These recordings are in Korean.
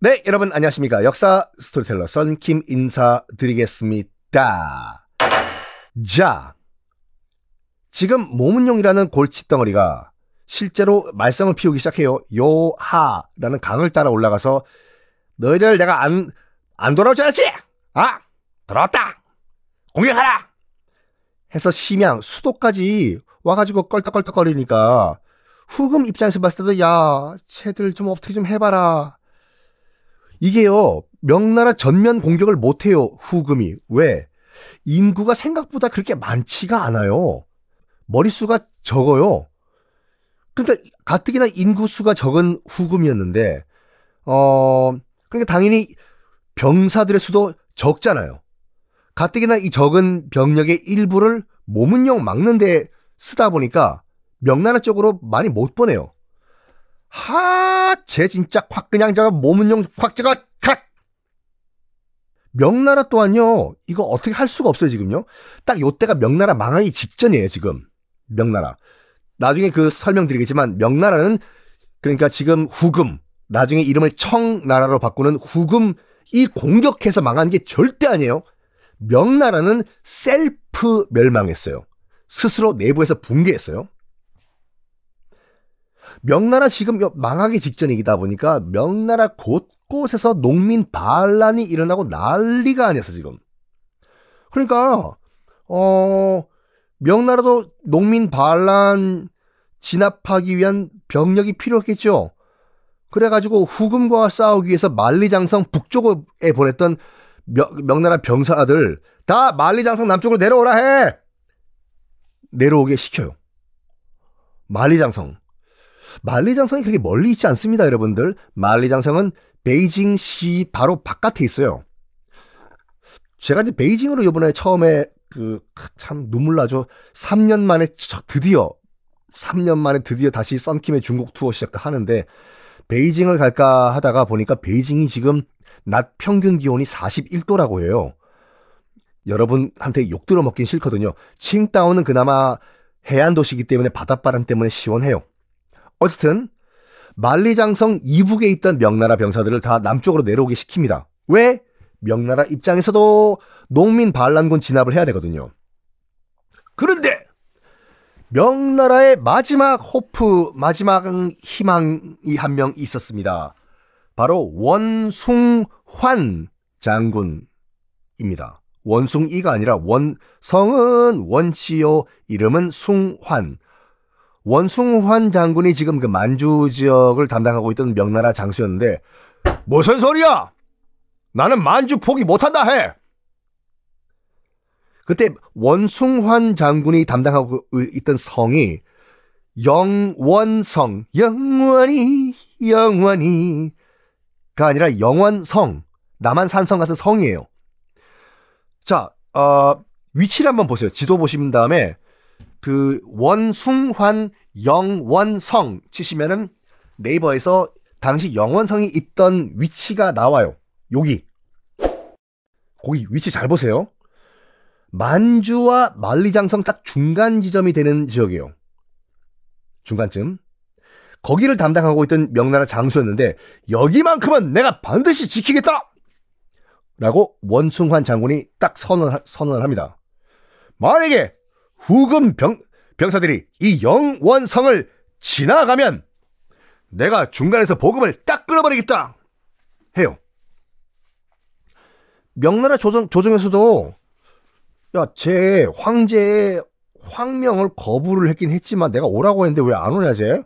네, 여러분 안녕하십니까. 역사 스토리텔러 썬킴 인사드리겠습니다. 자, 지금 모문용이라는 골칫덩어리가 실제로 말썽을 피우기 시작해요. 요하라는 강을 따라 올라가서 너희들 내가 안, 안 돌아올 줄 알았지? 아, 돌아왔다! 공격하라! 해서 심양, 수도까지 와가지고 껄떡껄떡거리니까 후금 입장에서 봤을 때도 야, 쟤들 좀 어떻게 좀 해봐라. 이게요, 명나라 전면 공격을 못해요, 후금이. 왜? 인구가 생각보다 그렇게 많지가 않아요. 머릿수가 적어요. 그러니까 가뜩이나 인구수가 적은 후금이었는데, 어, 그러니까 당연히 병사들의 수도 적잖아요. 가뜩이나 이 적은 병력의 일부를 모문용 막는데 쓰다 보니까 명나라 쪽으로 많이 못 보내요. 하, 쟤 진짜 확 그냥 저가 모문용 확 제가 칵. 명나라 또한요, 이거 어떻게 할 수가 없어요, 지금요. 딱 요때가 명나라 망하기 직전이에요, 지금. 명나라. 나중에 그 설명드리겠지만, 명나라는, 그러니까 지금 후금, 나중에 이름을 청나라로 바꾸는 후금, 이 공격해서 망한 게 절대 아니에요. 명나라는 셀프 멸망했어요. 스스로 내부에서 붕괴했어요. 명나라 지금 망하기 직전이다 보니까 명나라 곳곳에서 농민 반란이 일어나고 난리가 아니었어 지금. 그러니까 어 명나라도 농민 반란 진압하기 위한 병력이 필요했겠죠. 그래가지고 후금과 싸우기 위해서 만리장성 북쪽에 보냈던 명, 명나라 병사들 다 만리장성 남쪽으로 내려오라 해. 내려오게 시켜요. 만리장성. 만리장성이 그렇게 멀리 있지 않습니다, 여러분들. 만리장성은 베이징시 바로 바깥에 있어요. 제가 이제 베이징으로 이번에 처음에 그 참 눈물 나죠. 3년 만에 드디어 3년 만에 드디어 다시 썬킴의 중국 투어 시작하는데 베이징을 갈까 하다가 보니까 베이징이 지금 낮 평균 기온이 41도라고 해요. 여러분한테 욕 들어먹긴 싫거든요. 칭다오는 그나마 해안 도시이기 때문에 바닷바람 때문에 시원해요. 어쨌든 만리장성 이북에 있던 명나라 병사들을 다 남쪽으로 내려오게 시킵니다. 왜? 명나라 입장에서도 농민 반란군 진압을 해야 되거든요. 그런데 명나라의 마지막 호프, 마지막 희망이 한 명 있었습니다. 바로 원숭환 장군입니다. 원숭이가 아니라 원성은 원치요, 이름은 숭환. 원숭환 장군이 지금 그 만주 지역을 담당하고 있던 명나라 장수였는데 무슨 소리야? 나는 만주 포기 못한다 해. 그때 원숭환 장군이 담당하고 있던 성이 영원성, 영원히, 영원히가 아니라 영원성, 남한산성 같은 성이에요. 자, 어, 위치를 한번 보세요. 지도 보신 다음에 그 원숭환 영원성 치시면은 네이버에서 당시 영원성이 있던 위치가 나와요. 여기. 거기 위치 잘 보세요. 만주와 만리장성 딱 중간 지점이 되는 지역이에요. 중간쯤. 거기를 담당하고 있던 명나라 장수였는데 여기만큼은 내가 반드시 지키겠다! 라고 원숭환 장군이 딱 선언, 선언을 합니다. 만약에 후금 병, 병사들이 이 영원성을 지나가면 내가 중간에서 보급을 딱 끊어버리겠다! 해요. 명나라 조정, 조정에서도 야, 제 황제의 황명을 거부를 했긴 했지만 내가 오라고 했는데 왜 안 오냐, 쟤?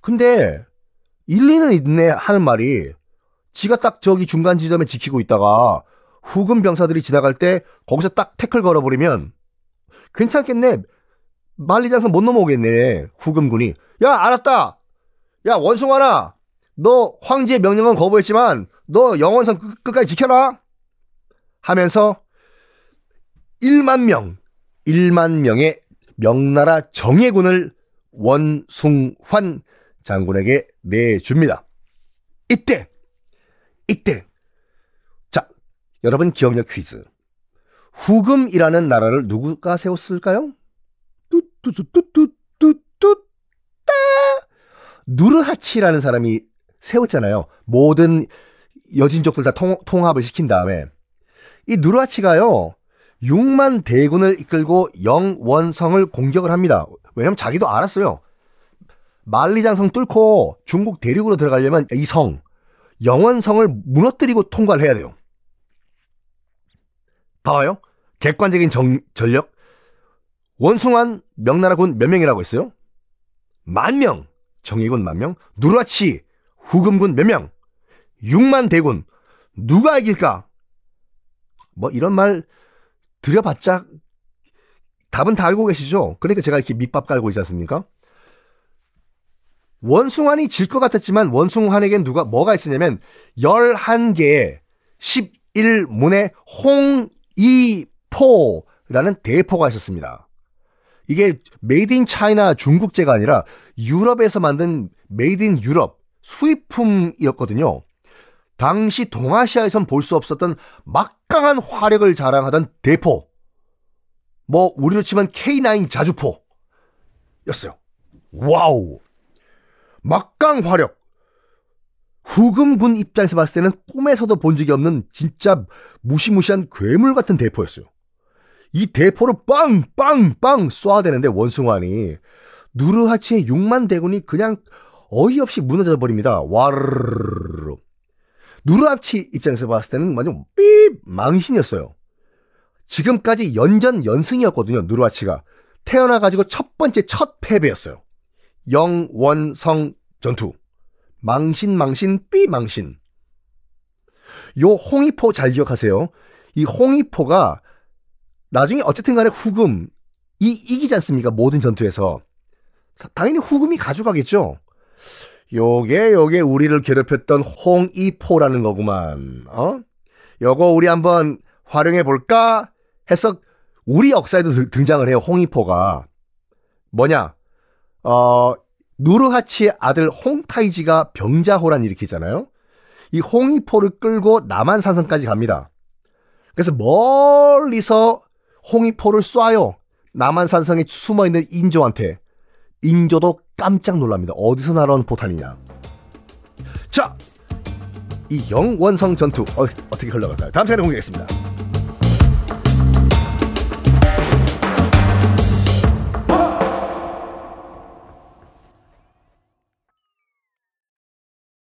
근데 일리는 있네 하는 말이 지가 딱 저기 중간 지점에 지키고 있다가 후금 병사들이 지나갈 때 거기서 딱 태클 걸어버리면 괜찮겠네. 만리장성 못 넘어오겠네. 후금군이. 야, 알았다. 야, 원숭아나. 너 황제의 명령은 거부했지만 너 영원성 끝, 끝까지 지켜라. 하면서 1만 명, 1만 명의 명나라 정예군을 원숭환 장군에게 내줍니다. 이때, 이때, 자, 여러분 기억력 퀴즈. 후금이라는 나라를 누구가 세웠을까요? 뚜뚜뚜뚜뚜뚜 따 누르하치라는 사람이 세웠잖아요. 모든 여진족들 다 통, 통합을 시킨 다음에 이 누르하치가요. 6만 대군을 이끌고 영원성을 공격을 합니다. 왜냐면 자기도 알았어요. 만리장성 뚫고 중국 대륙으로 들어가려면 이 성, 영원성을 무너뜨리고 통과를 해야 돼요. 봐봐요. 객관적인 정, 전력. 원숭한 명나라군 몇 명이라고 했어요? 만 명. 정의군 만 명. 누라치 후금군 몇 명. 6만 대군. 누가 이길까? 뭐 이런 말 드려봤자 답은 다 알고 계시죠? 그러니까 제가 이렇게 밑밥 깔고 있지 않습니까? 원숭환이 질 것 같았지만 원숭환에겐 누가 뭐가 있었냐면 11개의 11문의 홍이포라는 대포가 있었습니다. 이게 made in China 중국제가 아니라 유럽에서 만든 made in 유럽 수입품이었거든요. 당시 동아시아에선 볼 수 없었던 막강한 화력을 자랑하던 대포. 뭐 우리로 치면 K9 자주포였어요. Wow. 막강 화력. 후금군 입장에서 봤을 때는 꿈에서도 본 적이 없는 진짜 무시무시한 괴물 같은 대포였어요. 이 대포를 빵빵빵 쏴 대는데 원숭환이 누르하치의 6만 대군이 그냥 어이없이 무너져 버립니다. 와르르르. 누르하치 입장에서 봤을 때는 완전 삐 망신이었어요. 지금까지 연전 연승이었거든요. 누르하치가 태어나 가지고 첫 번째 첫 패배였어요. 영원성 전투. 망신 망신 삐 망신. 요 홍이포 잘 기억하세요. 이 홍이포가 나중에 어쨌든 간에 후금 이 이기지 않습니까? 모든 전투에서. 당연히 후금이 가져가겠죠. 요게 요게 우리를 괴롭혔던 홍이포라는 거구만. 어? 요거 우리 한번 활용해 볼까 해서 우리 역사에도 등장을 해요. 홍이포가 뭐냐? 어 누르하치의 아들 홍타이지가 병자호란 일으키잖아요. 이 홍이포를 끌고 남한산성까지 갑니다. 그래서 멀리서 홍이포를 쏴요. 남한산성에 숨어있는 인조한테. 인조도 깜짝 놀랍니다. 어디서 날아온 포탄이냐. 자, 이 영원성 전투 어, 떻게 흘러갈까요? 다음 시간에 공개하겠습니다.